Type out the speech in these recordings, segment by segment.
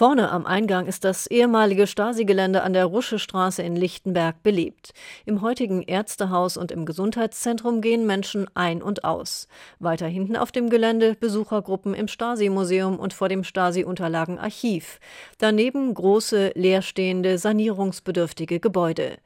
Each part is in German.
Vorne am Eingang ist das ehemalige Stasi-Gelände an der Ruschestraße in Lichtenberg belebt. Im heutigen Ärztehaus und im Gesundheitszentrum gehen Menschen ein und aus. Weiter hinten auf dem Gelände Besuchergruppen im Stasi-Museum und vor dem Stasi-Unterlagenarchiv. Daneben große, leerstehende, sanierungsbedürftige Gebäude.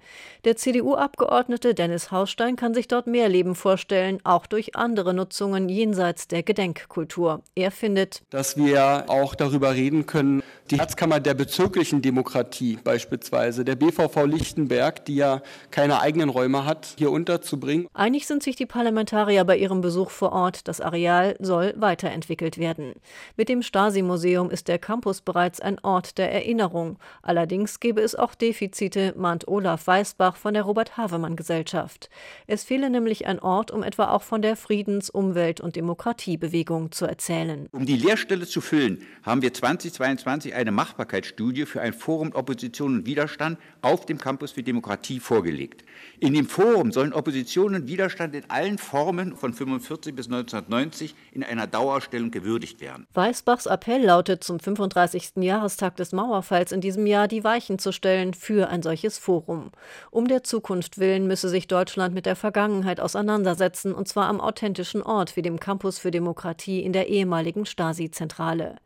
Der CDU-Abgeordnete Dennis Hausstein kann sich dort mehr Leben vorstellen, auch durch andere Nutzungen jenseits der Gedenkkultur. Er findet, dass wir auch darüber reden können, die Herzkammer der bezirklichen Demokratie beispielsweise, der BVV Lichtenberg, die ja keine eigenen Räume hat, hier unterzubringen. Einig sind sich die Parlamentarier bei ihrem Besuch vor Ort. Das Areal soll weiterentwickelt werden. Mit dem Stasi-Museum ist der Campus bereits ein Ort der Erinnerung. Allerdings gäbe es auch Defizite, mahnt Olaf Weißbach von der Robert-Havemann-Gesellschaft. Es fehle nämlich ein Ort, um etwa auch von der Friedens-, Umwelt- und Demokratiebewegung zu erzählen. Um die Leerstelle zu füllen, haben wir 2022 eine Machbarkeitsstudie für ein Forum Opposition und Widerstand auf dem Campus für Demokratie vorgelegt. In dem Forum sollen Opposition und Widerstand in allen Formen von 1945 bis 1990 in einer Dauerausstellung gewürdigt werden. Weißbachs Appell lautet zum 35. Jahrestag des Mauerfalls in diesem Jahr die Weichen zu stellen für ein solches Forum. Um der Zukunft willen müsse sich Deutschland mit der Vergangenheit auseinandersetzen, und zwar am authentischen Ort wie dem Campus für Demokratie in der ehemaligen Stasi-Zentrale.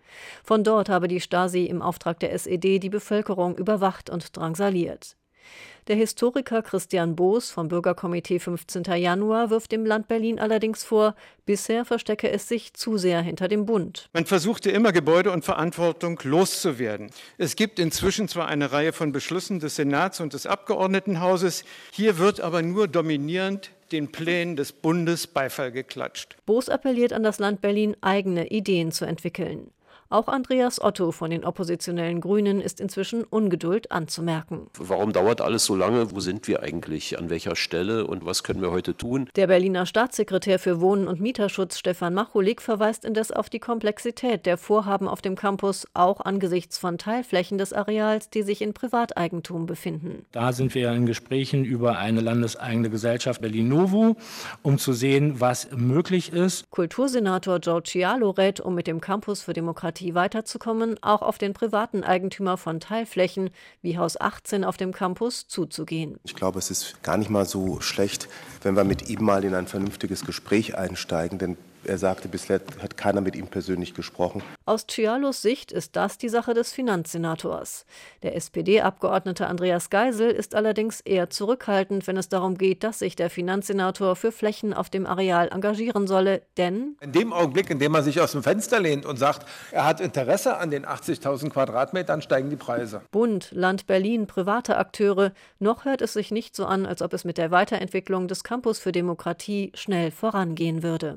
Von dort habe die Stasi im Auftrag der SED die Bevölkerung überwacht und drangsaliert. Der Historiker Christian Boos vom Bürgerkomitee 15. Januar wirft dem Land Berlin allerdings vor, bisher verstecke es sich zu sehr hinter dem Bund. Man versuchte immer Gebäude und Verantwortung loszuwerden. Es gibt inzwischen zwar eine Reihe von Beschlüssen des Senats und des Abgeordnetenhauses, hier wird aber nur dominierend den Plänen des Bundes Beifall geklatscht. Boos appelliert an das Land Berlin, eigene Ideen zu entwickeln. Auch Andreas Otto von den oppositionellen Grünen ist inzwischen Ungeduld anzumerken. Warum dauert alles so lange? Wo sind wir eigentlich? An welcher Stelle? Und was können wir heute tun? Der Berliner Staatssekretär für Wohnen und Mieterschutz Stefan Machulik verweist indes auf die Komplexität der Vorhaben auf dem Campus, auch angesichts von Teilflächen des Areals, die sich in Privateigentum befinden. Da sind wir in Gesprächen über eine landeseigene Gesellschaft Berlin-Novo, um zu sehen, was möglich ist. Kultursenator Joe Cialo rät, um mit dem Campus für Demokratie Demokratie weiterzukommen, auch auf den privaten Eigentümer von Teilflächen wie Haus 18 auf dem Campus zuzugehen. Ich glaube, es ist gar nicht mal so schlecht, wenn wir mit ihm mal in ein vernünftiges Gespräch einsteigen, denn er sagte, bisher hat keiner mit ihm persönlich gesprochen. Aus Cialos Sicht ist das die Sache des Finanzsenators. Der SPD-Abgeordnete Andreas Geisel ist allerdings eher zurückhaltend, wenn es darum geht, dass sich der Finanzsenator für Flächen auf dem Areal engagieren solle, denn in dem Augenblick, in dem er sich aus dem Fenster lehnt und sagt, er hat Interesse an den 80.000 Quadratmetern, steigen die Preise. Bund, Land Berlin, private Akteure, noch hört es sich nicht so an, als ob es mit der Weiterentwicklung des Campus für Demokratie schnell vorangehen würde.